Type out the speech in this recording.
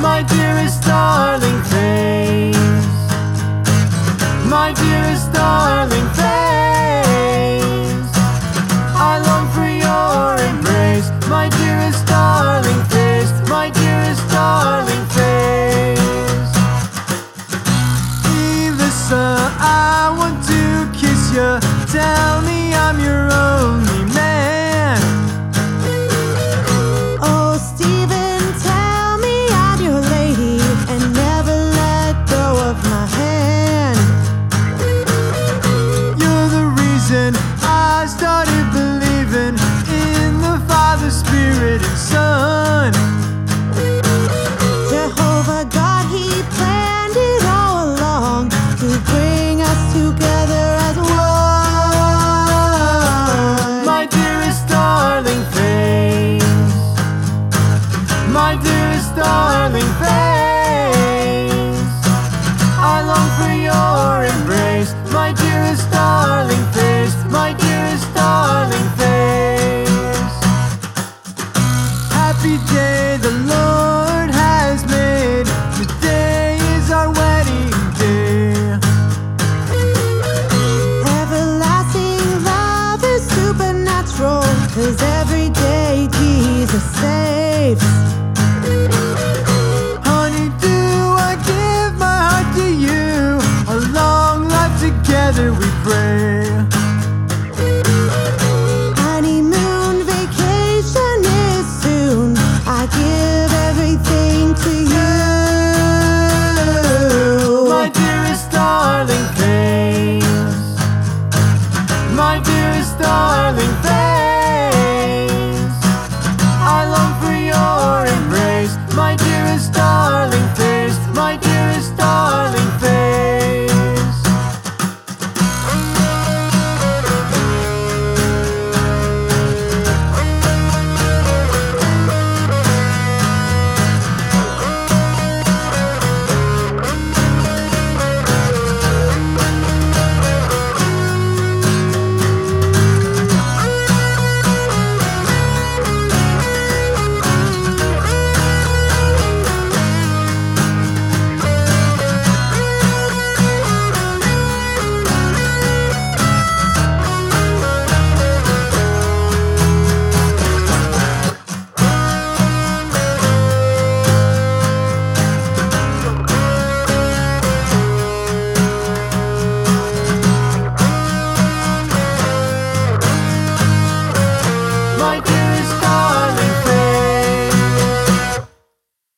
my dearest darling face. My dearest darling face. I long for your embrace, my dearest darling face, my dearest darling face. Elisa, I want to kiss you. Tell me I'm your only Happy day the Lord has made. Today is our wedding day. Everlasting love is supernatural, cause every day Jesus saves. Honey, do I give my heart to you? A long life together we pray. my dearest darling. like